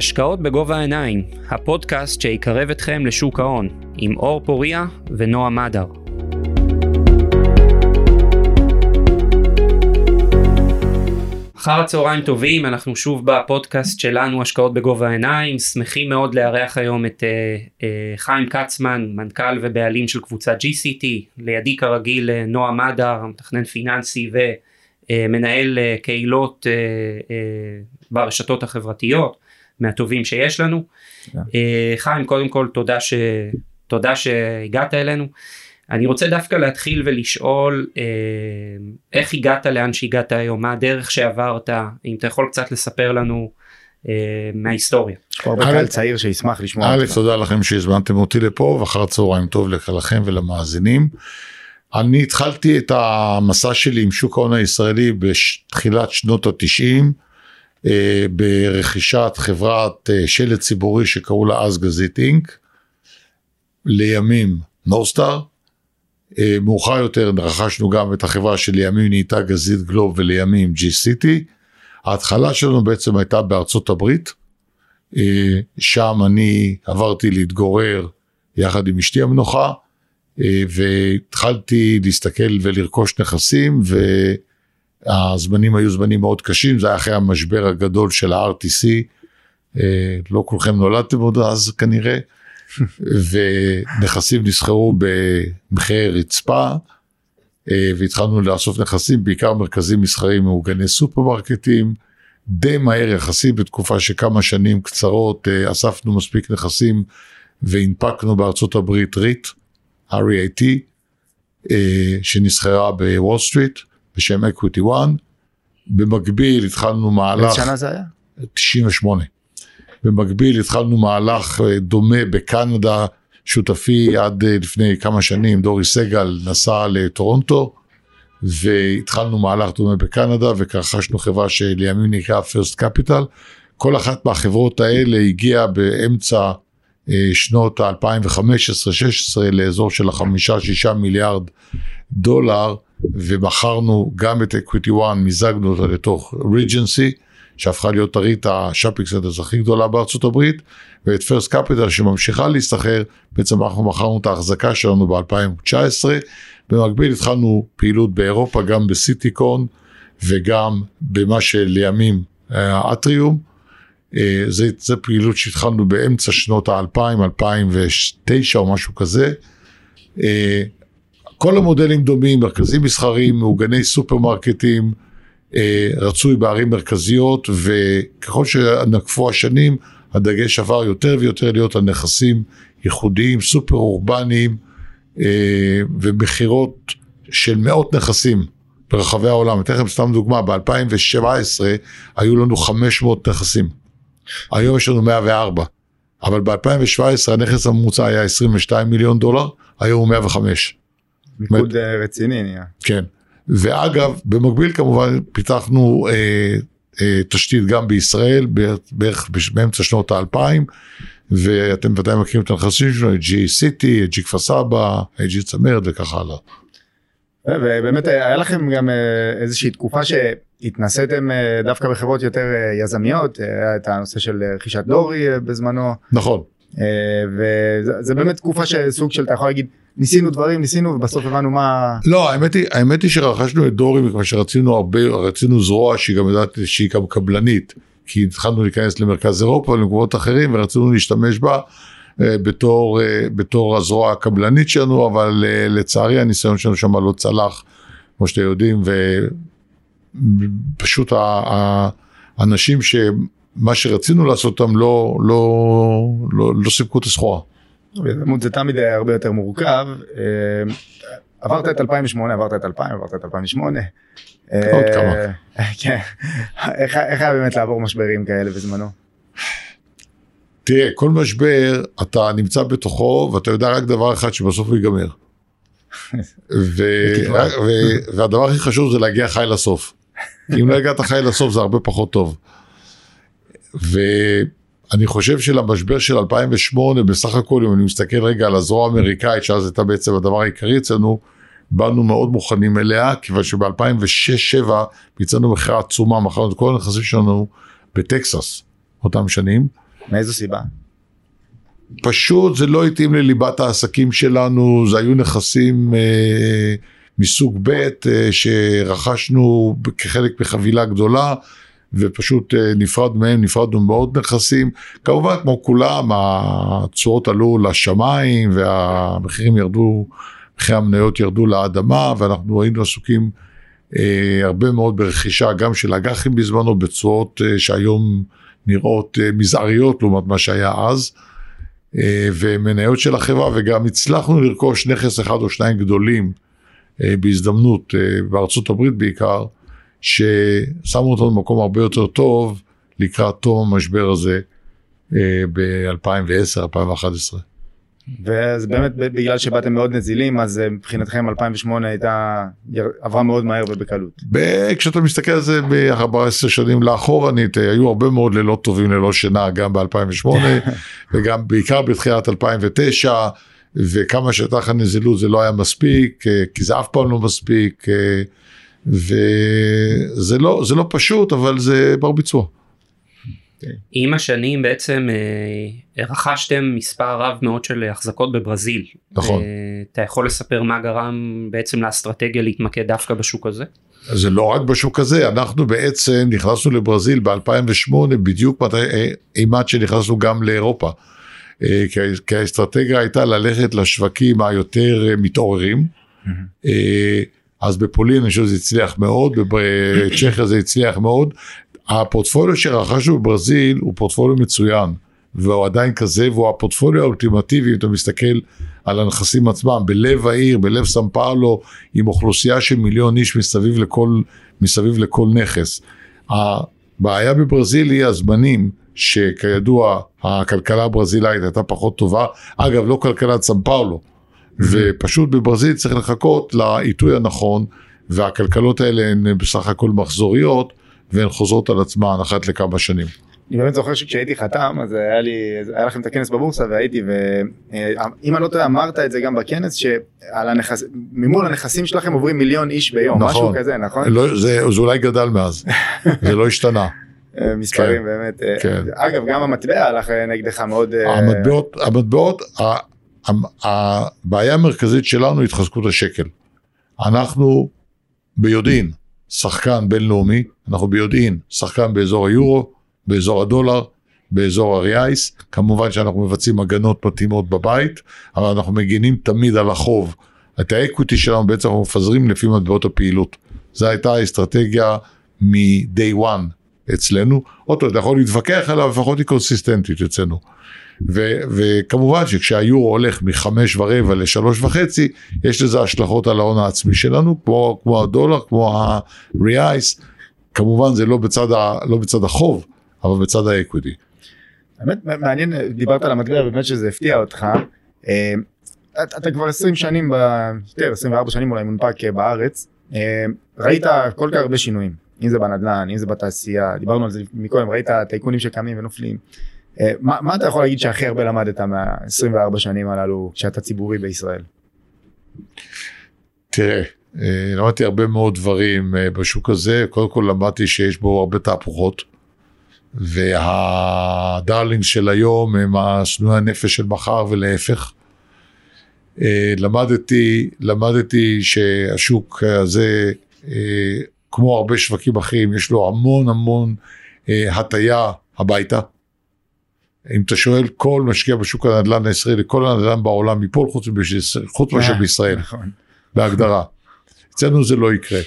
השקעות בגובה העיניים, הפודקאסט שיקרב אתכם לשוק ההון, עם אור פוריה ונועה מדר. אחר הצהריים טובים, אנחנו שוב בפודקאסט שלנו השקעות בגובה העיניים, שמחים מאוד לארח היום את uh, uh, חיים כצמן, מנכ"ל ובעלים של קבוצת GCT, לידי כרגיל uh, נועה מדר, מתכנן פיננסי ומנהל uh, קהילות uh, uh, ברשתות החברתיות, מהטובים שיש לנו. Yeah. Uh, חיים, קודם כל תודה, ש... תודה שהגעת אלינו. אני רוצה דווקא להתחיל ולשאול אה, איך הגעת לאן שהגעת היום, מה הדרך שעברת, אם אתה יכול קצת לספר לנו אה, מההיסטוריה. יש פה הרבה קהל צעיר שישמח לשמוע. א', תודה לכם שהזמנתם אותי לפה ואחר הצהריים טוב לכם ולמאזינים. אני התחלתי את המסע שלי עם שוק ההון הישראלי בתחילת שנות התשעים אה, ברכישת חברת אה, שלט ציבורי שקראו לה אז גזית אינק, לימים נורסטאר. אה, מאוחר יותר רכשנו גם את החברה שלימים נהייתה גזית גלוב ולימים GCT. ההתחלה שלנו בעצם הייתה בארצות הברית, אה, שם אני עברתי להתגורר יחד עם אשתי המנוחה, אה, והתחלתי להסתכל ולרכוש נכסים, והזמנים היו זמנים מאוד קשים, זה היה אחרי המשבר הגדול של ה-RTC, לא כולכם נולדתם עוד אז כנראה. ונכסים נסחרו במחירי רצפה אה, והתחלנו לאסוף נכסים בעיקר מרכזים מסחריים מאורגני סופרמרקטים די מהר יחסית בתקופה שכמה שנים קצרות אה, אספנו מספיק נכסים והנפקנו בארצות הברית REIT, REIT, אה, שנסחרה בוול סטריט בשם Equity 1. במקביל התחלנו מהלך... איזה שנה זה היה? 98. במקביל התחלנו מהלך אה, דומה בקנדה, שותפי עד אה, לפני כמה שנים, דורי סגל נסע לטורונטו, והתחלנו מהלך דומה בקנדה ורכשנו חברה שלימים נקרא First Capital. כל אחת מהחברות האלה הגיעה באמצע אה, שנות ה-2015-2016 לאזור של החמישה-שישה מיליארד דולר, ומכרנו גם את Equity 1, מיזגנו אותה לתוך Regency. שהפכה להיות ה REIT ה shopping centers הכי גדולה בארצות הברית, ואת First Capital שממשיכה להיסחר, בעצם אנחנו מכרנו את ההחזקה שלנו ב-2019, במקביל התחלנו פעילות באירופה גם ב Citycon וגם במה שלימים. אה, זה, זה פעילות שהתחלנו באמצע שנות ה-2000, 2009 או משהו כזה. כל המודלים דומים, מרכזים מסחריים, מעוגני סופרמרקטים, אה, רצוי בערים מרכזיות וככל שנקפו השנים הדגש עבר יותר ויותר להיות על נכסים ייחודיים סופר אורבניים אה, ומכירות של מאות נכסים ברחבי העולם. אתן לכם סתם דוגמה, ב-2017 היו לנו 500 נכסים, היום יש לנו 104, אבל ב-2017 הנכס הממוצע היה 22 מיליון דולר, היום הוא 105. מיקוד אה, רציני נהיה. כן. ואגב, במקביל כמובן פיתחנו אה, אה, תשתית גם בישראל בערך באמצע שנות האלפיים, ואתם ודאי מכירים את הנכסים שלנו, את ג'י סיטי, את ג'י כפר סבא, את ג'י צמרת וכך הלאה. ובאמת היה לכם גם אה, איזושהי תקופה שהתנסיתם אה, דווקא בחברות יותר אה, יזמיות, היה את הנושא של רכישת דורי בזמנו. נכון. וזה באמת תקופה שסוג של אתה יכול להגיד ניסינו דברים ניסינו ובסוף הבנו מה לא האמת היא האמת היא שרכשנו את דורי מכיוון שרצינו הרבה רצינו זרוע שהיא גם יודעת שהיא גם קבלנית כי התחלנו להיכנס למרכז אירופה ולמקומות אחרים ורצינו להשתמש בה אה, בתור אה, בתור הזרוע הקבלנית שלנו אבל אה, לצערי הניסיון שלנו שם לא צלח כמו שאתם יודעים ופשוט האנשים שמה שרצינו לעשות אותם לא לא לא לא סיפקו את הסחורה. יזמות זה תמיד הרבה יותר מורכב. אה, עברת את 2008, עברת את 2000, עברת את 2008. עוד כמה. כן. איך היה באמת לעבור משברים כאלה בזמנו? תראה, כל משבר אתה נמצא בתוכו ואתה יודע רק דבר אחד שבסוף הוא ייגמר. והדבר הכי חשוב זה להגיע חי לסוף. אם לא הגעת חי לסוף זה הרבה פחות טוב. אני חושב שלמשבר של 2008 בסך הכל אם אני מסתכל רגע על הזרוע האמריקאית שאז הייתה בעצם הדבר העיקרי אצלנו באנו מאוד מוכנים אליה כיוון שב-2006-2007 ביצענו מכירה עצומה מכרנו את כל הנכסים שלנו בטקסס אותם שנים מאיזו סיבה? פשוט זה לא התאים לליבת העסקים שלנו, זה היו נכסים אה, מסוג ב' אה, שרכשנו כחלק מחבילה גדולה. ופשוט אה, נפרד מהם, נפרדנו מאוד נכסים. כמובן, כמו כולם, התשואות עלו לשמיים והמחירים ירדו, מחירי המניות ירדו לאדמה, ואנחנו היינו עסוקים אה, הרבה מאוד ברכישה, גם של אג"חים בזמנו, בתשואות אה, שהיום נראות אה, מזעריות לעומת מה שהיה אז. אה, ומניות של החברה, וגם הצלחנו לרכוש נכס אחד או שניים גדולים אה, בהזדמנות, אה, בארצות הברית בעיקר, ששמו אותנו במקום הרבה יותר טוב לקראת תום המשבר הזה אה, ב-2010-2011. ואז באמת בגלל שבאתם מאוד נזילים אז אה, מבחינתכם 2008 הייתה עברה מאוד מהר ובקלות. כשאתה מסתכל על זה ב-14 שנים לאחורנית אה, היו הרבה מאוד לילות טובים ללא שינה גם ב-2008 וגם בעיקר בתחילת 2009 וכמה שהייתה לך נזילות זה לא היה מספיק כי זה אף פעם לא מספיק. וזה לא, לא פשוט, אבל זה בר ביצוע. עם השנים בעצם אה, רכשתם מספר רב מאוד של החזקות בברזיל. נכון. אה, אתה יכול לספר מה גרם בעצם לאסטרטגיה להתמקד דווקא בשוק הזה? זה לא רק בשוק הזה, אנחנו בעצם נכנסנו לברזיל ב-2008 בדיוק מתי, אה, אימת שנכנסנו גם לאירופה. אה, כי האסטרטגיה הייתה ללכת לשווקים היותר אה, מתעוררים. Mm-hmm. אז בפולין אני חושב שזה הצליח מאוד, בצ'כיה זה הצליח מאוד. הפורטפוליו שרכשנו בברזיל הוא פורטפוליו מצוין, והוא עדיין כזה, והוא הפורטפוליו האולטימטיבי, אם אתה מסתכל על הנכסים עצמם, בלב העיר, בלב סן פאולו, עם אוכלוסייה של מיליון איש מסביב לכל, מסביב לכל נכס. הבעיה בברזיל היא הזמנים, שכידוע הכלכלה הברזילאית הייתה פחות טובה, אגב לא כלכלת סן פאולו, ופשוט בברזיל צריך לחכות לעיתוי הנכון, והכלכלות האלה הן בסך הכל מחזוריות, והן חוזרות על עצמן אחת לכמה שנים. אני באמת זוכר שכשהייתי חתם אז היה לי היה לכם את הכנס בבורסה והייתי ואם אני לא טועה אמרת את זה גם בכנס שעל הנכס ממול הנכסים שלכם עוברים מיליון איש ביום נכון, משהו כזה נכון לא, זה, זה אולי גדל מאז זה לא השתנה. אה, מספרים כן, באמת אה, כן. אגב גם המטבע הלך נגדך מאוד אה, המטבעות המטבעות הבעיה המרכזית שלנו היא התחזקות השקל. אנחנו ביודעין שחקן בינלאומי, אנחנו ביודעין שחקן באזור היורו, באזור הדולר, באזור הריאייס, כמובן שאנחנו מבצעים הגנות מתאימות בבית, אבל אנחנו מגינים תמיד על החוב. את ה equity שלנו בעצם אנחנו מפזרים לפי מטבעות הפעילות. זו הייתה האסטרטגיה מ-day one אצלנו. פעם, אתה יכול להתווכח עליו, לפחות היא קונסיסטנטית אצלנו. ו, וכמובן שכשהיורו הולך מחמש ורבע לשלוש וחצי, יש לזה השלכות על ההון העצמי שלנו, כמו, כמו הדולר, כמו ה-reais, כמובן זה לא בצד, ה, לא בצד החוב, אבל בצד ה equity. באמת מעניין, דיברת על המטבע, באמת שזה הפתיע אותך. אה, אתה כבר 20 שנים, יותר 24 שנים אולי מונפק בארץ, אה, ראית כל כך הרבה שינויים, אם זה בנדל"ן, אם זה בתעשייה, דיברנו על זה מקודם, ראית טייקונים שקמים ונופלים. אה, מה, מה אתה יכול להגיד שהכי הרבה למדת מה-24 שנים הללו שאתה ציבורי בישראל? תראה, אה, למדתי הרבה מאוד דברים אה, בשוק הזה, קודם כל למדתי שיש בו הרבה תהפוכות, והדרלינג של היום הם השנואי הנפש של מחר ולהפך. למדתי, למדתי שהשוק הזה, כמו הרבה שווקים אחרים, יש לו המון המון הטיה הביתה. אם אתה שואל כל משקיע בשוק הנדל"ן הישראלי, כל הנדל"ן בעולם ייפול חוץ, חוץ מאשר אה, בישראל, נכון. בהגדרה. אצלנו זה לא יקרה.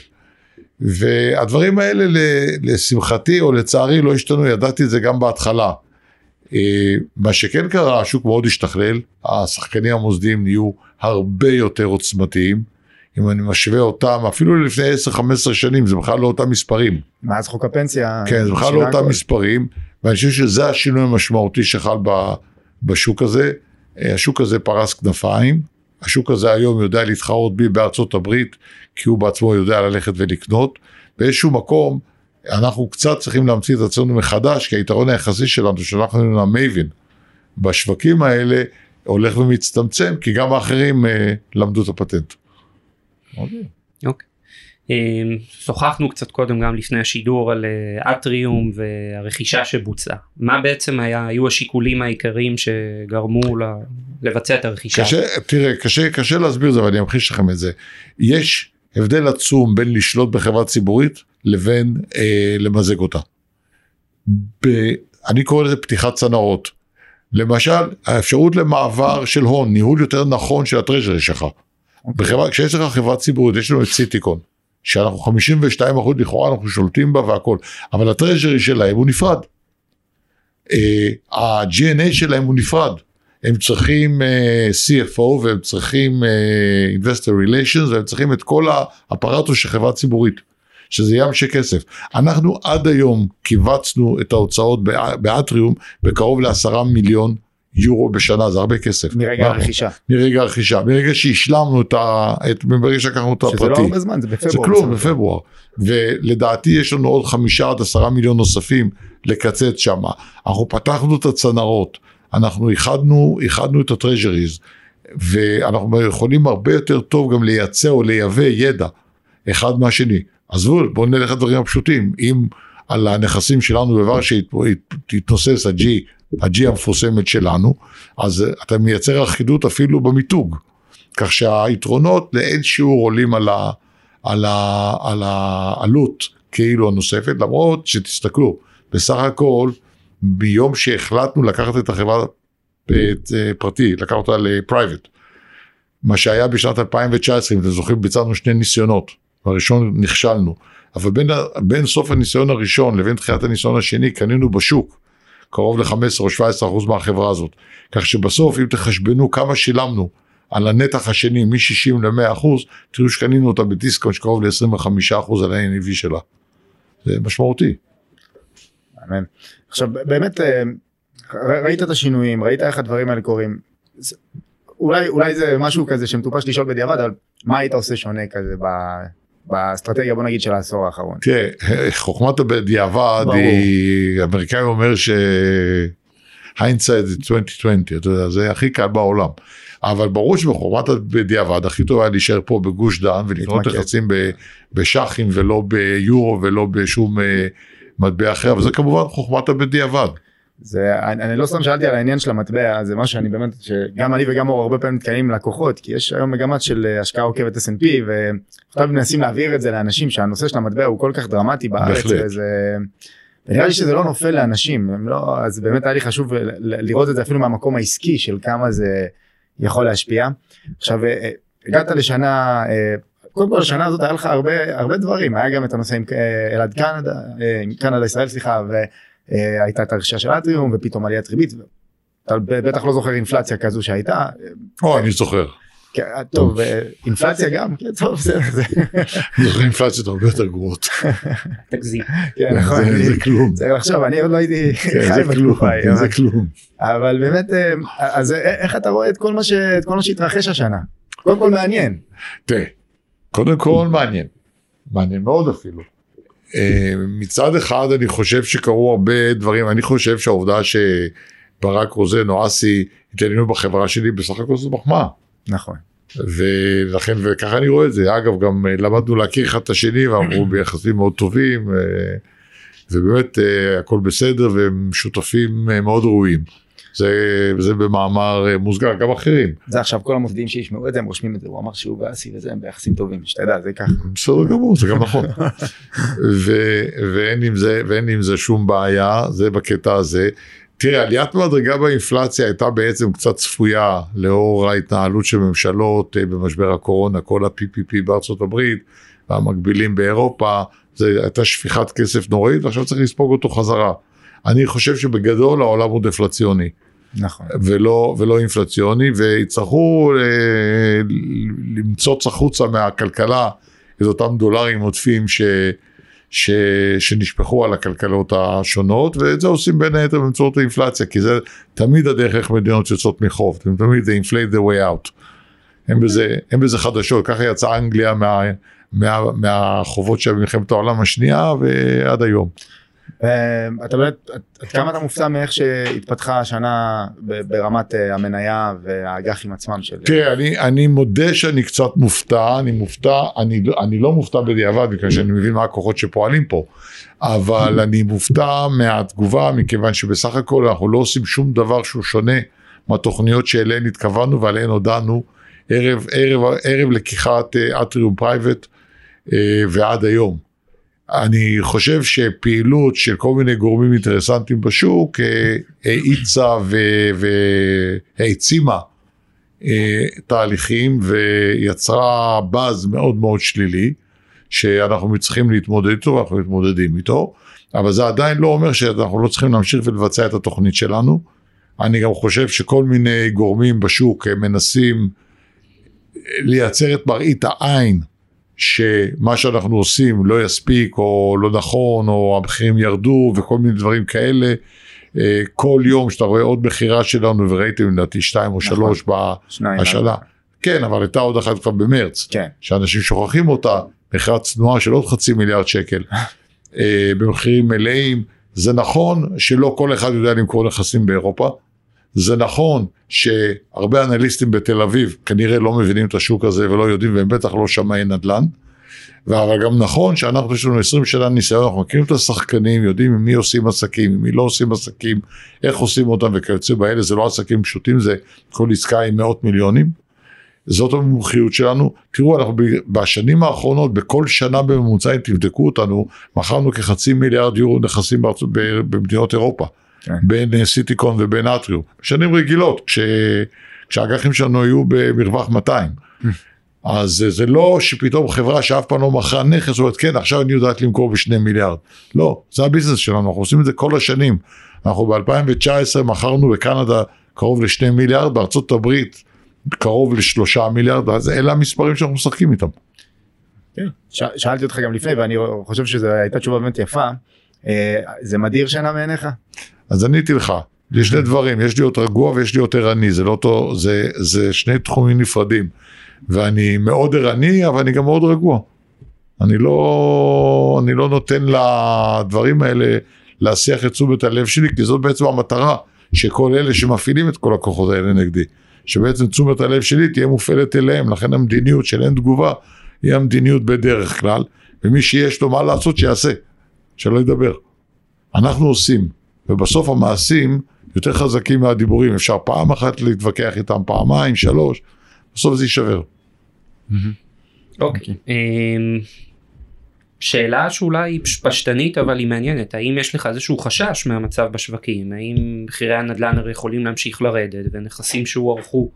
והדברים האלה לשמחתי או לצערי לא השתנו, ידעתי את זה גם בהתחלה. אה, מה שכן קרה, השוק מאוד השתכלל, השחקנים המוסדיים נהיו הרבה יותר עוצמתיים. אם אני משווה אותם, אפילו לפני 10-15 שנים, זה בכלל לא אותם מספרים. מאז חוק הפנסיה. כן, זה בכלל לא אותם מספרים. ואני חושב שזה השינוי המשמעותי שחל בשוק הזה. אה, השוק הזה פרס כנפיים, השוק הזה היום יודע להתחרות בי בארצות הברית, כי הוא בעצמו יודע ללכת ולקנות. באיזשהו מקום, אנחנו קצת צריכים להמציא את עצמנו מחדש, כי היתרון היחסי שלנו, שאנחנו היינו המייבין בשווקים האלה, הולך ומצטמצם, כי גם האחרים אה, למדו את הפטנט. אוקיי. Okay. שוחחנו קצת קודם גם לפני השידור על אטריום והרכישה שבוצעה. מה בעצם היה, היו השיקולים העיקריים שגרמו לה, לבצע את הרכישה? קשה, תראה, קשה, קשה להסביר את זה, אבל אני אמחיש לכם את זה. יש הבדל עצום בין לשלוט בחברה ציבורית לבין אה, למזג אותה. ב, אני קורא לזה פתיחת צנרות. למשל, האפשרות למעבר של הון, ניהול יותר נכון של הטרז'רי שלך. בחברה, כשיש לך חברה ציבורית, יש לנו את סיטיקון, שאנחנו 52 אחוז לכאורה אנחנו שולטים בה והכל, אבל הטרז'רי שלהם הוא נפרד. אה, ה-G&A שלהם הוא נפרד. הם צריכים uh, CFO והם צריכים uh, Investor Relations והם צריכים את כל האפרטוס של חברה ציבורית, שזה ים של כסף. אנחנו עד היום קיבצנו את ההוצאות באטריום בקרוב לעשרה מיליון יורו בשנה, זה הרבה כסף. מרגע הרכישה. מרגע הרכישה, מרגע שהשלמנו את ה... את, ברגע שלקחנו את הפרטי. שזה לא הרבה זמן, זה בפברואר. זה כלום, בפברואר. ולדעתי יש לנו עוד חמישה עד עשרה מיליון נוספים לקצץ שם. אנחנו פתחנו את הצנרות. אנחנו איחדנו, איחדנו את הטרז'ריז, ואנחנו יכולים הרבה יותר טוב גם לייצא או לייבא ידע אחד מהשני. עזבו, בואו נלך לדברים הפשוטים. אם על הנכסים שלנו בבר שיתנוסס ה-G, ה-G המפורסמת שלנו, אז אתה מייצר אחידות אפילו במיתוג. כך שהיתרונות לאין שיעור עולים על, ה, על, ה, על העלות כאילו הנוספת, למרות שתסתכלו, בסך הכל ביום שהחלטנו לקחת את החברה פרטי, לקחת אותה לפרייבט. מה שהיה בשנת 2019, אם אתם זוכרים, ביצענו שני ניסיונות. בראשון נכשלנו, אבל בין, בין סוף הניסיון הראשון לבין תחילת הניסיון השני קנינו בשוק קרוב ל-15 או 17 אחוז מהחברה הזאת. כך שבסוף אם תחשבנו כמה שילמנו על הנתח השני מ-60 ל-100 אחוז, תראו שקנינו אותה בדיסקאונט שקרוב ל-25 אחוז על ה-NAV שלה. זה משמעותי. אמן. עכשיו באמת אה, ראית את השינויים ראית איך הדברים האלה קורים. אולי אולי זה משהו כזה שמטופש לשאול בדיעבד אבל מה היית עושה שונה כזה ב... באסטרטגיה בוא נגיד של העשור האחרון. תראה, חוכמת הבדיעבד היא, האמריקאי אומר ש... hindsight זה 2020, אתה יודע, זה הכי קל בעולם. אבל ברור שבחוכמת הבדיעבד הכי טוב היה להישאר פה בגוש דן ולקנות נכסים בשקלים ולא ביורו ולא בשום אה, מטבע אחר, אבל זה כמובן חוכמת הבדיעבד. זה אני, אני לא סתם שאלתי על העניין של המטבע זה מה שאני באמת שגם אני וגם אור הרבה פעמים נתקעים עם לקוחות כי יש היום מגמת של אה, השקעה עוקבת S&P ועכשיו מנסים להעביר את זה לאנשים שהנושא של המטבע הוא כל כך דרמטי בארץ וזה נראה לי שזה לא נופל לאנשים הם לא אז באמת היה לי חשוב לראות את זה אפילו מהמקום העסקי של כמה זה יכול להשפיע עכשיו אה, הגעת לשנה אה, קודם כל השנה הזאת היה לך הרבה הרבה דברים היה גם את הנושא עם אלעד קנדה עם קנדה ישראל סליחה. אה, הייתה את הרכישה של אטריום ופתאום עליית ריבית. אתה בטח לא זוכר אינפלציה כזו שהייתה. או אני זוכר. כן, טוב אינפלציה גם כן טוב בסדר. אני זוכר אינפלציות הרבה יותר גרועות. תגזים. כן, נכון. זה כלום. צריך לחשוב אני עוד לא הייתי חי בתקופה. זה כלום. אבל באמת אה, אז איך אתה רואה את כל מה שהתרחש השנה. קודם כל מעניין. תראה קודם כל מעניין. מעניין מאוד אפילו. אה, מצד אחד אני חושב שקרו הרבה דברים, אני חושב שהעובדה שברק רוזן או אסי התעניינו בחברה שלי בסך הכל זו מחמאה. נכון. ולכן וככה אני רואה את זה אגב גם אה, למדנו להכיר אחד את השני ואמרו ביחסים מאוד טובים אה, ובאמת הכל בסדר והם שותפים מאוד ראויים. זה, זה במאמר אה, מוסגר, גם אחרים. זה עכשיו כל המוסדים שישמעו את זה הם רושמים את זה, הוא אמר שהוא ואסי וזה הם ביחסים טובים, שתדע זה ככה. בסדר גמור, זה גם נכון. ו, ואין, עם זה, ואין עם זה שום בעיה, זה בקטע הזה. תראה, עליית מדרגה באינפלציה הייתה בעצם קצת צפויה לאור ההתנהלות של ממשלות אה, במשבר הקורונה, כל ה-PPP בארצות הברית והמקבילים באירופה, זו הייתה שפיכת כסף נוראית ועכשיו צריך לספוג אותו חזרה. אני חושב שבגדול העולם הוא דפלציוני. נכון. ולא, ולא אינפלציוני, ויצטרכו אה, למצוץ החוצה מהכלכלה את אותם דולרים עודפים ש, ש, שנשפכו על הכלכלות השונות, ואת זה עושים בין היתר באמצעות האינפלציה, כי זה תמיד הדרך איך מדינות יוצאות מחוב, תמיד זה inflate the way out. אין בזה, אין בזה חדשות, ככה יצאה אנגליה מה, מה, מהחובות של מלחמת העולם השנייה ועד היום. אה, אתה עד כמה אתה מופתע מאיך שהתפתחה השנה ברמת אה, המניה והאג"חים עצמם של... תראה, אני, מודה שאני קצת מופתע, אני מופתע, אני, לא- מופתע בדיעבד, בגלל שאני מבין מה הכוחות שפועלים פה, אבל אני מופתע מהתגובה, מכיוון שבסך הכל אנחנו לא עושים שום דבר שהוא שונה מהתוכניות שאליהן התכוונו ועליהן הודענו ערב, לקיחת אטריום private ועד היום. אני חושב שפעילות של כל מיני גורמים אינטרסנטים בשוק אה, האיצה והעצימה אה, תהליכים ויצרה באז מאוד מאוד שלילי שאנחנו צריכים להתמודד איתו ואנחנו מתמודדים איתו אבל זה עדיין לא אומר שאנחנו לא צריכים להמשיך ולבצע את התוכנית שלנו. אני גם חושב שכל מיני גורמים בשוק מנסים לייצר את מראית העין שמה שאנחנו עושים לא יספיק או לא נכון או המחירים ירדו וכל מיני דברים כאלה. אה, כל יום שאתה רואה עוד מכירה שלנו וראיתם לדעתי שתיים או נכון. שלוש בשנה. כן אבל הייתה עוד אחת כבר במרץ. כן. שאנשים שוכחים אותה מכירה צנועה של עוד חצי מיליארד שקל. אה, במחירים מלאים. זה נכון שלא כל אחד יודע למכור נכסים באירופה. זה נכון שהרבה אנליסטים בתל אביב כנראה לא מבינים את השוק הזה ולא יודעים והם בטח לא שמאי נדל"ן. אבל גם נכון שאנחנו יש לנו 20 שנה ניסיון, אנחנו מכירים את השחקנים, יודעים עם מי עושים עסקים, עם מי לא עושים עסקים, איך עושים אותם וכיוצא באלה, זה לא עסקים פשוטים, זה כל עסקה עם מאות מיליונים. זאת המומחיות שלנו. תראו, אנחנו בשנים האחרונות, בכל שנה בממוצע, אם תבדקו אותנו, מכרנו כחצי מיליארד יורו נכסים במדינות אירופה. כן. בין אה, סיטיקון ובין אטריום. שנים רגילות, כש... כשהאג"חים שלנו היו במרווח 200. אז זה לא שפתאום חברה שאף פעם לא מכרה נכס, אומרת כן עכשיו אני יודעת למכור בשני מיליארד. לא, זה הביזנס שלנו, אנחנו עושים את זה כל השנים. אנחנו ב-2019 מכרנו בקנדה קרוב לשני מיליארד, בארצות הברית קרוב לשלושה מיליארד, אז אלה המספרים שאנחנו משחקים איתם. כן, שאלתי אותך גם לפני ואני חושב שזו הייתה תשובה באמת יפה. אה, זה מדיר שינה מעיניך? אז עניתי לך, יש שני דברים, יש להיות רגוע ויש להיות ערני, זה לא אותו, זה, זה שני תחומים נפרדים. ואני מאוד ערני, אבל אני גם מאוד רגוע. אני לא, אני לא נותן לדברים האלה להסיח את תשומת הלב שלי, כי זאת בעצם המטרה, שכל אלה שמפעילים את כל הכוחות האלה נגדי, שבעצם תשומת הלב שלי תהיה מופעלת אליהם, לכן המדיניות של אין תגובה היא המדיניות בדרך כלל, ומי שיש לו מה לעשות שיעשה, שלא ידבר. אנחנו עושים, ובסוף המעשים יותר חזקים מהדיבורים, אפשר פעם אחת להתווכח איתם, פעמיים, שלוש, בסוף זה יישבר. אוקיי. אמ, שאלה שאולי פשטנית אבל היא מעניינת האם יש לך איזשהו חשש מהמצב בשווקים האם מחירי הנדל"ן הרי יכולים להמשיך לרדת ונכסים שהוערכו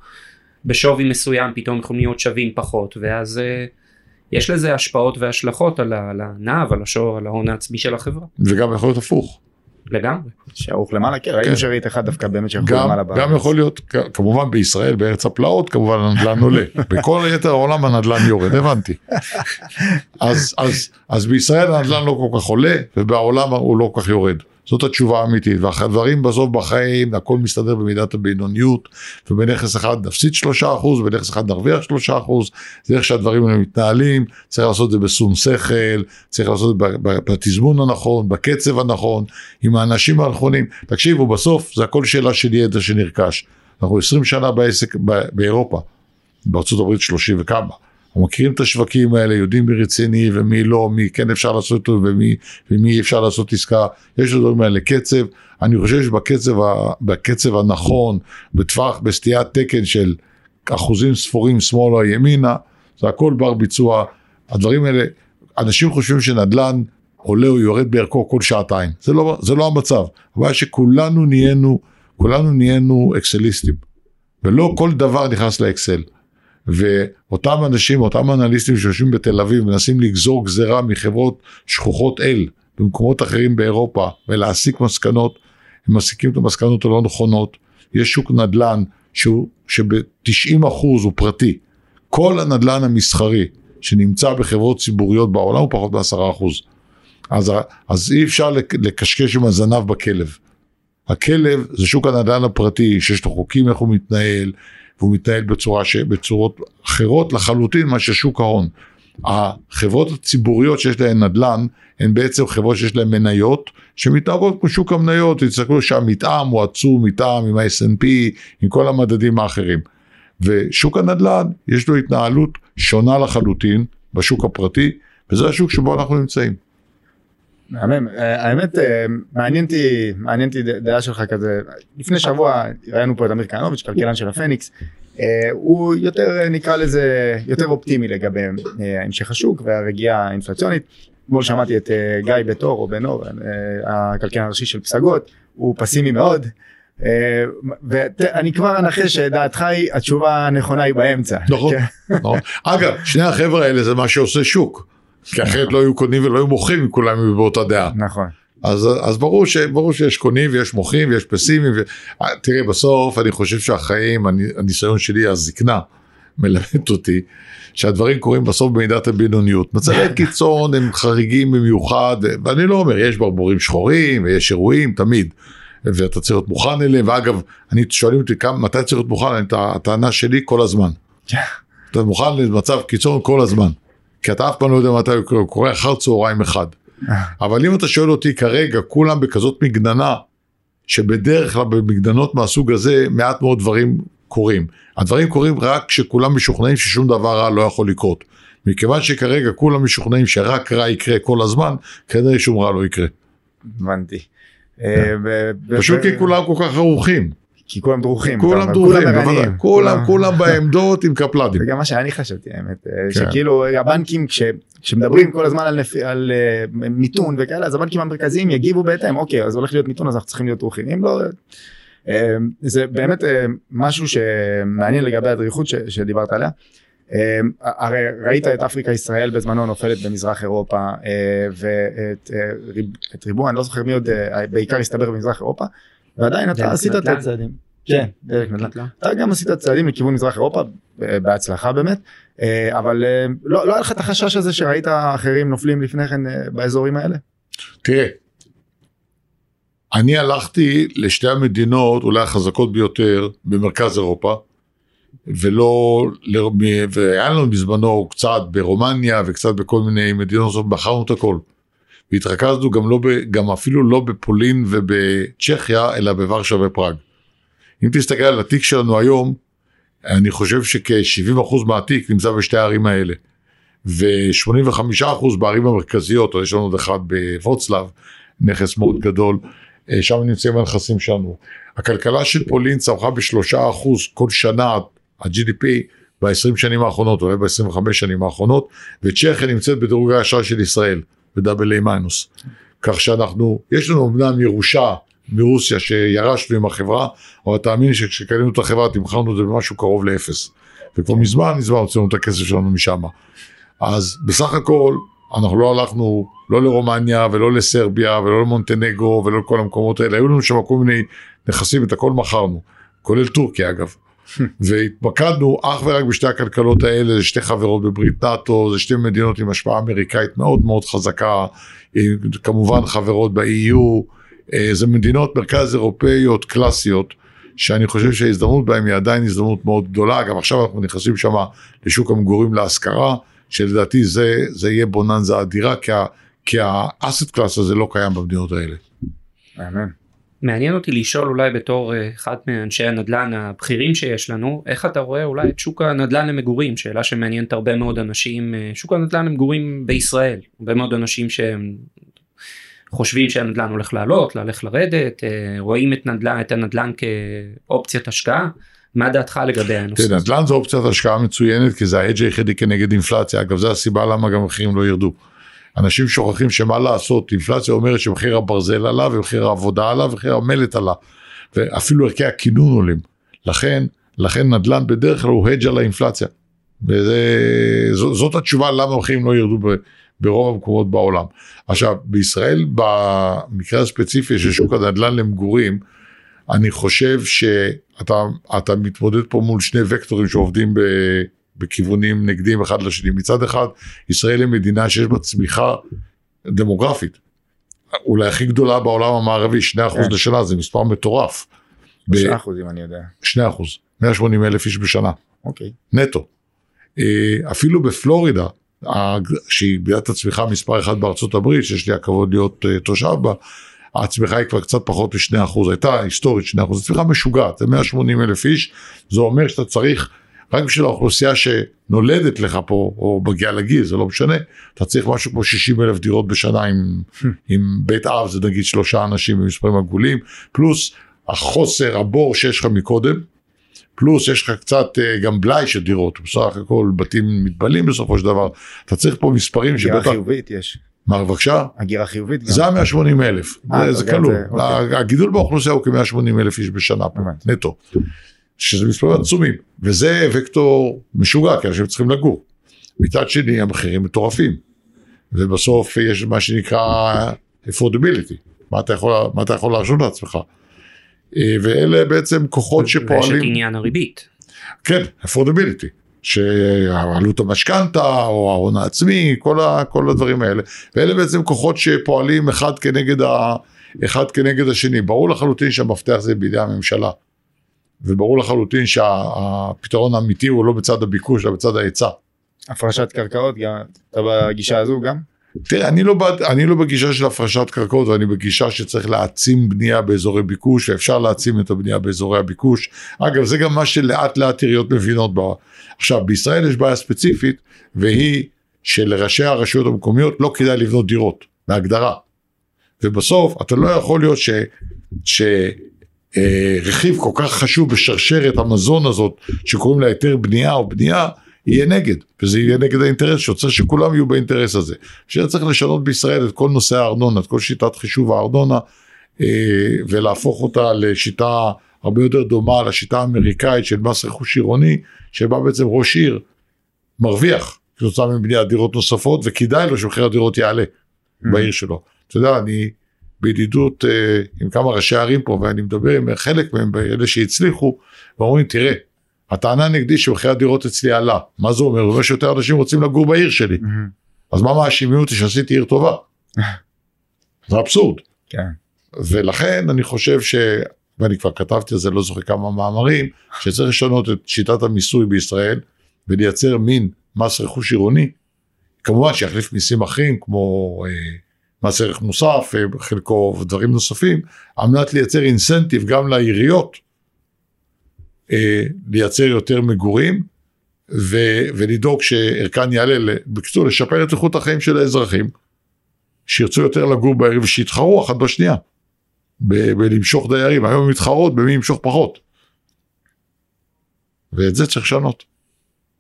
בשווי מסוים פתאום יכולים להיות שווים פחות ואז uh, יש לזה השפעות והשלכות על הנעב על השור על ההון העצמי של החברה. וגם יכול להיות הפוך. לגמרי. שערוך למעלה, כן, ראינו שראית אחד דווקא באמת שיכול למעלה בארץ. גם יכול להיות, כמובן בישראל, בארץ הפלאות, כמובן הנדל"ן עולה. בכל יתר העולם הנדל"ן יורד, הבנתי. אז, אז, אז בישראל הנדל"ן לא כל כך עולה, ובעולם הוא לא כל כך יורד. זאת התשובה האמיתית, והדברים בסוף בחיים, הכל מסתדר במידת הבינוניות, ובנכס אחד נפסיד שלושה אחוז, ובנכס אחד נרוויח שלושה אחוז, זה איך שהדברים האלה מתנהלים, צריך לעשות את זה בשום שכל, צריך לעשות את זה בתזמון הנכון, בקצב הנכון, עם האנשים הנכונים. תקשיבו, בסוף זה הכל שאלה של ידע שנרכש. אנחנו עשרים שנה בעסק באירופה, הברית שלושים וכמה. אנחנו מכירים את השווקים האלה, יודעים מי רציני ומי לא, מי כן אפשר לעשות אותו ומי, ומי אפשר לעשות עסקה, יש לדברים האלה קצב, אני חושב שבקצב הנכון, בטווח, בסטיית תקן של אחוזים ספורים שמאלה ימינה, זה הכל בר ביצוע, הדברים האלה, אנשים חושבים שנדל"ן עולה או יורד בערכו כל שעתיים, זה לא, זה לא המצב, הבעיה שכולנו נהיינו, כולנו נהיינו אקסליסטים, ולא כל דבר נכנס לאקסל. ואותם אנשים, אותם אנליסטים שיושבים בתל אביב, מנסים לגזור גזרה מחברות שכוחות אל במקומות אחרים באירופה ולהסיק מסקנות, הם מסיקים את המסקנות הלא נכונות. יש שוק נדל"ן שהוא, שב-90% הוא פרטי. כל הנדל"ן המסחרי שנמצא בחברות ציבוריות בעולם הוא פחות מ-10%. אז, אז אי אפשר לקשקש עם הזנב בכלב. הכלב זה שוק הנדל"ן הפרטי שיש לו חוקים איך הוא מתנהל, והוא מתנהל בצורה ש... בצורות אחרות לחלוטין מאשר שוק ההון. החברות הציבוריות שיש להן נדל"ן הן בעצם חברות שיש להן מניות שמתנהגות כמו שוק המניות, תסתכלו שהמתאם הוא עצום מתאם עם ה-S&P, עם כל המדדים האחרים. ושוק הנדל"ן יש לו התנהלות שונה לחלוטין בשוק הפרטי, וזה השוק שבו אנחנו נמצאים. מהמם, אה, האמת אה, מעניין אותי, מעניין אותי דעה שלך כזה, לפני שבוע ראינו פה את אמיר כהנוביץ', כלכלן של הפניקס, אה, הוא יותר נקרא לזה יותר אופטימי לגבי המשך השוק והרגיעה האינפלציונית. אתמול שמעתי את גיא בתור או בן אור, הכלכלן הראשי של פסגות, הוא פסימי מאוד. ואני כבר אנחש שדעתך היא התשובה הנכונה היא באמצע. נכון, כן. נכון. אגב, שני החבר'ה האלה זה מה שעושה שוק. כי אחרת לא היו קונים ולא היו מוכרים אם כולם היו באותה דעה. נכון. אז, אז ברור, ש, ברור שיש קונים ויש מוכרים ויש פסימיים. ו... אה, תראה, בסוף אני חושב שהחיים, הניסיון שלי, הזקנה, מלמד אותי שהדברים קורים בסוף במידת הבינוניות. מצבי קיצון הם חריגים במיוחד, ואני לא אומר, יש ברבורים שחורים ויש אירועים, תמיד. ואתה צריך להיות מוכן אליהם, ואגב, אני, שואלים אותי כמה, מתי צריך להיות מוכן, הטענה שלי כל הזמן. אתה מוכן למצב קיצון כל הזמן. כי אתה אף פעם לא יודע מתי הוא קורה, אחר צהריים אחד. אבל אם אתה שואל אותי כרגע, כולם בכזאת מגננה, שבדרך כלל במגננות מהסוג הזה, מעט מאוד דברים קורים. הדברים קורים רק כשכולם משוכנעים ששום דבר רע לא יכול לקרות. מכיוון שכרגע כולם משוכנעים שרק רע יקרה כל הזמן, כנראה שום רע לא יקרה. הבנתי. אה, פשוט כי כולם כל כך ערוכים. כי כולם דרוכים. כולם דרוכים. כולם, כולם בעמדות עם קפלדים. זה גם מה שאני חשבתי האמת, אה, כן. שכאילו הבנקים כשמדברים כל הזמן על, מיתון וכאלה, אז הבנקים המרכזיים יגיבו בהתאם, אוקיי, אז הולך להיות מיתון אז אנחנו צריכים להיות דרוכים. אם לא, זה באמת משהו שמעניין לגבי הדריכות שדיברת עליה. הרי ראית את אפריקה ישראל בזמנו נופלת במזרח אירופה ואת ריבוע, אני לא זוכר מי עוד, בעיקר הסתבר במזרח אירופה. ועדיין אתה עשית את הצעדים. כן, נדל"ן. אתה גם עשית צעדים לכיוון מזרח אירופה בהצלחה באמת, אה, אבל אה, לא, לא היה לך את החשש הזה שראית אחרים נופלים לפני כן אה, באזורים האלה? תראה, אני הלכתי לשתי המדינות אולי החזקות ביותר במרכז אירופה, ולא, והיה לנו בזמנו קצת ברומניה וקצת בכל מיני מדינות, בחרנו את הכל. והתרכזנו גם, לא ב, גם אפילו לא בפולין ובצ'כיה, אלא בוורשה ופראג. אם תסתכל על התיק שלנו היום, אני חושב שכ-70% מהתיק נמצא בשתי הערים האלה. ו-85% בערים המרכזיות, או יש לנו עוד אחד בווצלב, נכס מאוד גדול, אה, שם נמצאים הנכסים שלנו. הכלכלה של פולין צמחה בשלושה אחוז כל שנה, ה-GDP, ב-20 שנים האחרונות, אולי ב-25 שנים האחרונות, וצ'כיה נמצאת בדירוג האשראי של ישראל. ודאבל איי מינוס. כך שאנחנו, יש לנו אמנם ירושה מרוסיה שירשנו עם החברה, אבל תאמין שכשקנינו את החברה תמכרנו את זה במשהו קרוב לאפס. וכבר מזמן מזמן הוצאנו את הכסף שלנו משם. אז בסך הכל אנחנו לא הלכנו לא לרומניה ולא לסרביה ולא למונטנגרו ולא לכל המקומות האלה, היו לנו שם כל מיני נכסים, את הכל מכרנו, כולל טורקיה אגב. והתמקדנו אך ורק בשתי הכלכלות האלה, זה שתי חברות בברית נאט"ו, זה שתי מדינות עם השפעה אמריקאית מאוד מאוד חזקה, כמובן חברות ב-EU, אה, זה מדינות מרכז אירופאיות קלאסיות, שאני חושב שההזדמנות בהן היא עדיין הזדמנות מאוד גדולה, גם עכשיו אנחנו נכנסים שם לשוק המגורים להשכרה, שלדעתי זה, זה יהיה בוננזה אדירה, כי האסט קלאס הזה לא קיים במדינות האלה. אמן. מעניין אותי לשאול אולי בתור אה, אחד מאנשי הנדל"ן הבכירים שיש לנו, איך אתה רואה אולי את שוק הנדל"ן למגורים, שאלה שמעניינת הרבה מאוד אנשים, אה, שוק הנדל"ן למגורים בישראל, הרבה מאוד אנשים שהם חושבים שהנדל"ן הולך לעלות, הולך לרדת, אה, רואים את, נדל"ן, את הנדל"ן כאופציית השקעה. מה דעתך לגבי הנושא? תראה, נדל"ן זה אופציית השקעה מצוינת כי זה ההדג' היחידי כנגד אינפלציה, אגב זו הסיבה למה גם המחירים לא ירדו. אנשים שוכחים שמה לעשות, אינפלציה אומרת שמחיר הברזל עלה ומחיר העבודה עלה ומחיר המלט עלה. ואפילו ערכי הכינון עולים. לכן, לכן נדל"ן בדרך כלל הוא הדג' על האינפלציה. וזאת התשובה למה המחירים לא ירדו ברוב המקומות בעולם. עכשיו, בישראל, במקרה הספציפי של שוק הנדל"ן למגורים, אני חושב שאתה מתמודד פה מול שני וקטורים שעובדים ב, בכיוונים נגדיים אחד לשני. מצד אחד, ישראל היא מדינה שיש בה צמיחה דמוגרפית. אולי הכי גדולה בעולם המערבי, 2% כן. לשנה, זה מספר מטורף. 2% אם אני יודע. 2%, 180 אלף איש בשנה. אוקיי. נטו. אה, אפילו בפלורידה, שהיא מדינת הצמיחה מספר אחת בארצות הברית, שיש לי הכבוד להיות uh, תושב בה, הצמיחה היא כבר קצת פחות מ-2%, הייתה היסטורית 2%, זו צמיחה משוגעת, זה 180 אלף איש, זה אומר שאתה צריך, רק בשביל האוכלוסייה שנולדת לך פה, או מגיעה לגיל, זה לא משנה, אתה צריך משהו כמו 60 אלף דירות בשנה עם, עם בית אב, זה נגיד שלושה אנשים במספרים עגולים, פלוס החוסר, הבור שיש לך מקודם, פלוס יש לך קצת uh, גם בלאי של דירות, בסך הכל בתים מתבלים בסופו של דבר, אתה צריך פה מספרים הגירה שבטח, חיובית יש. מה בבקשה? הגירה חיובית גם. זה ה-180 אלף, אה, זה כלול, זה- אוקיי. הגידול באוכלוסייה הוא כ-180 אלף איש בשנה. נטו, שזה מספרים עצומים, וזה וקטור משוגע, כי אנשים צריכים לגור. מצד שני המחירים מטורפים, ובסוף יש מה שנקרא affordability, מה אתה יכול, מה אתה יכול להרשות לעצמך. אה, ואלה בעצם כוחות ויש את שפועלים, עניין הריבית. כן, affordability, שעלות המשכנתה או ההון העצמי, כל, ה, כל הדברים האלה, ואלה בעצם כוחות שפועלים אחד כנגד, ה, אחד כנגד השני. ברור לחלוטין שהמפתח זה בידי הממשלה, וברור לחלוטין שהפתרון האמיתי הוא לא בצד הביקוש, אלא בצד ההיצע. הפרשת קרקעות, גם- אתה בגישה הזו גם? תראה, אני לא, אני לא בגישה של הפרשת קרקעות, ואני בגישה שצריך להעצים בנייה באזורי ביקוש, ואפשר להעצים את הבנייה באזורי הביקוש. אגב, זה גם מה שלאט לאט עיריות מבינות בה. עכשיו, בישראל יש בעיה ספציפית, והיא שלראשי הרשויות המקומיות לא כדאי לבנות דירות, בהגדרה. ובסוף, אתה לא יכול להיות ש... ש רכיב כל כך חשוב בשרשרת המזון הזאת שקוראים לה היתר בנייה או בנייה יהיה נגד וזה יהיה נגד האינטרס שרוצה שכולם יהיו באינטרס הזה. שצריך לשנות בישראל את כל נושא הארנונה את כל שיטת חישוב הארנונה אה, ולהפוך אותה לשיטה הרבה יותר דומה לשיטה האמריקאית של מס רכוש עירוני שבה בעצם ראש עיר מרוויח כתוצאה מבניית דירות נוספות וכדאי לו שמחיר הדירות יעלה בעיר שלו. אתה יודע אני בידידות אה, עם כמה ראשי ערים פה ואני מדבר עם חלק מהם אלה שהצליחו ואומרים תראה הטענה הנגדי שמחיר הדירות אצלי עלה מה זה אומר? זה אומר שיותר אנשים רוצים לגור בעיר שלי אז מה מאשימים אותי שעשיתי עיר טובה? זה אבסורד כן. ולכן אני חושב ש... ואני כבר כתבתי על זה לא זוכר כמה מאמרים שצריך לשנות את שיטת המיסוי בישראל ולייצר מין מס רכוש עירוני כמובן שיחליף מיסים אחרים כמו אה, מס ערך מוסף אה, חלקו ודברים נוספים על מנת לייצר אינסנטיב גם לעיריות אה, לייצר יותר מגורים ו- ולדאוג שערכן יעלה בקיצור לשפר את איכות החיים של האזרחים שירצו יותר לגור בעיר ושיתחרו אחת בשנייה ב- בלמשוך דיירים היום הן מתחרות במי ימשוך פחות ואת זה צריך לשנות.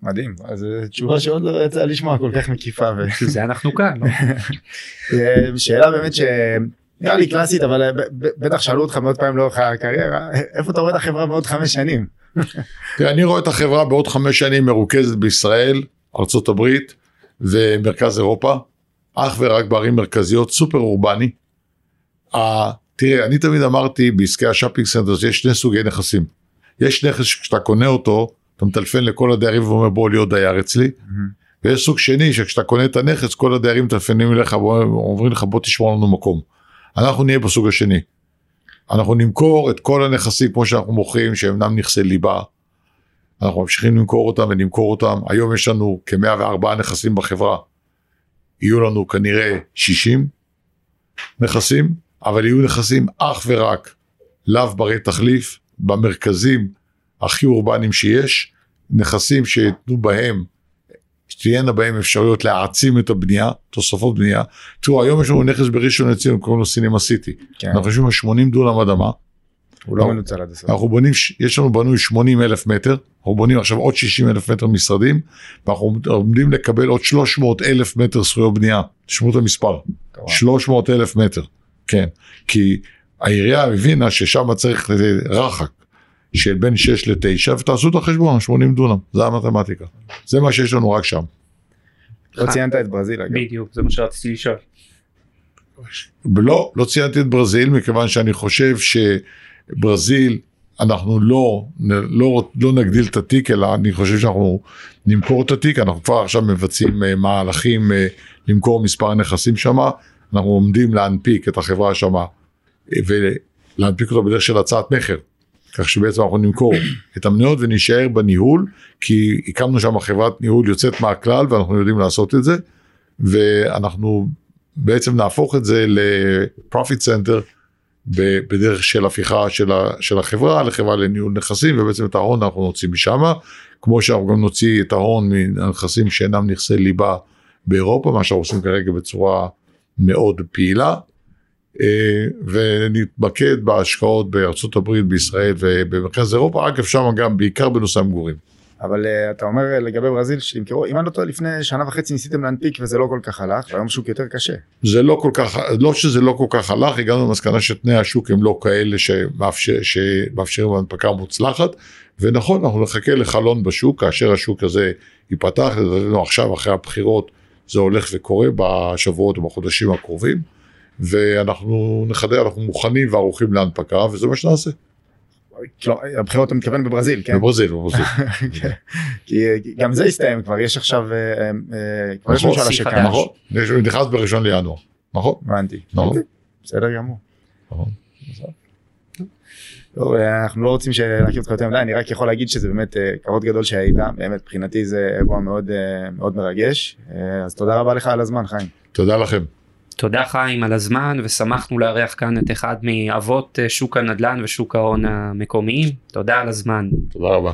מדהים, אז זו תשובה שעוד לא יצא לשמוע כל כך מקיפה. זה אנחנו כאן. לא? אה, שאלה באמת שנראה לי קלאסית אבל ב- בטח שאלו אותך מאות פעמים לאורך הקריירה איפה אתה רואה את החברה בעוד חמש שנים. אני רואה את החברה בעוד חמש שנים מרוכזת בישראל, ארה"ב ומרכז אירופה, אך ורק בערים מרכזיות, סופר אורבני. תראה, אני תמיד אמרתי בעסקי ה shopping centers יש שני סוגי נכסים. יש נכס שכשאתה קונה אותו, אתה מטלפן לכל הדיירים ואומר בוא להיות דייר אצלי, ויש סוג שני שכשאתה קונה את הנכס כל הדיירים מטלפנים אליך ואומרים לך בוא תשמור לנו מקום. אנחנו נהיה בסוג השני. אנחנו נמכור את כל הנכסים כמו שאנחנו מוכרים שהם אינם נכסי ליבה. אנחנו ממשיכים למכור אותם ונמכור אותם. היום יש לנו כ-104 נכסים בחברה. יהיו לנו כנראה 60 נכסים, אבל יהיו נכסים אך ורק לאו ברי תחליף במרכזים הכי אורבניים שיש, נכסים שיתנו בהם, שתהיינה בהם אפשרויות להעצים את הבנייה, תוספות בנייה. תראו, היום יש לנו נכס בראשון לציון, קוראים לו סינמה סיטי. כן. אנחנו יושבים על 80 דונם אדמה, הוא לא מנוצל עד הסוף. אנחנו בונים, יש לנו בנוי 80 אלף מטר, אנחנו בונים עכשיו עוד 60 אלף מטר משרדים, ואנחנו עומדים לקבל עוד 300 אלף מטר זכויות בנייה, תשמעו את המספר, מטורף. 300 אלף מטר, כן, כי העירייה הבינה ששם צריך רחק של בין 6 ל-9, ותעשו את החשבון, 80 דונם, זה המתמטיקה, זה מה שיש לנו רק שם. לא ציינת את ברזיל אגב. בדיוק, זה מה שרציתי לשאול. לא, לא ציינתי את ברזיל מכיוון שאני חושב שברזיל אנחנו לא, לא, לא נגדיל את התיק אלא אני חושב שאנחנו נמכור את התיק, אנחנו כבר עכשיו מבצעים אה, מהלכים אה, למכור מספר נכסים שם, אנחנו עומדים להנפיק את החברה שם ולהנפיק אותה בדרך של הצעת מכר. כך שבעצם אנחנו נמכור את המניות ונשאר בניהול, כי הקמנו שם חברת ניהול יוצאת מהכלל ואנחנו יודעים לעשות את זה, ואנחנו בעצם נהפוך את זה ל-profit center בדרך של הפיכה של, של החברה לחברה לניהול נכסים ובעצם את ההון אנחנו נוציא משם, כמו שאנחנו גם נוציא את ההון מנכסים שאינם נכסי ליבה באירופה, מה שאנחנו עושים כרגע בצורה מאוד פעילה. אה, ונתמקד בהשקעות בארצות הברית, בישראל ובמרכז אירופה, אגב שם גם בעיקר בנושא המגורים. אבל uh, אתה אומר לגבי ברזיל שימכרו, אם אני לא טועה לפני שנה וחצי ניסיתם להנפיק וזה לא כל כך הלך, והיום שוק יותר קשה. זה לא כל כך, לא שזה לא כל כך הלך, הגענו למסקנה שתנאי השוק הם לא כאלה שמאפשר, שמאפשרים הנפקה מוצלחת, ונכון אנחנו נחכה לחלון בשוק כאשר השוק הזה ייפתח, לדעתנו עכשיו אחרי הבחירות זה הולך וקורה בשבועות ובחודשים הקרובים, ואנחנו נחדד, אנחנו מוכנים וערוכים להנפקה וזה מה שנעשה. לא, הבחירות אתה מתכוון בברזיל, כן? בברזיל, בברזיל. כן. כי גם זה הסתיים כבר, יש עכשיו, אה, אה, כבר יש ממשלה שקם. נכון, נכנס בראשון לינואר, נכון? הבנתי. נכון. אוקיי, בסדר גמור. נכון. טוב, אה, אנחנו לא רוצים להכיר אותך יותר מדי, אני רק יכול להגיד שזה באמת כבוד גדול שהיית, באמת מבחינתי זה אירוע מאוד מאוד מרגש, אז תודה רבה לך על הזמן חיים. תודה לכם. תודה חיים על הזמן ושמחנו לארח כאן את אחד מאבות אה, שוק הנדל"ן ושוק ההון המקומיים. תודה על הזמן. תודה רבה.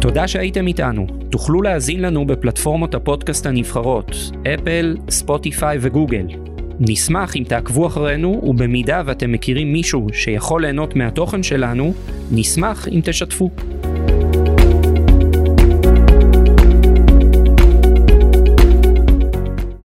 תודה שהייתם איתנו. תוכלו להאזין לנו בפלטפורמות הפודקאסט הנבחרות, אפל, ספוטיפיי וגוגל. נשמח אם תעקבו אחרינו, ובמידה ואתם מכירים מישהו שיכול ליהנות מהתוכן שלנו, נשמח אם תשתפו.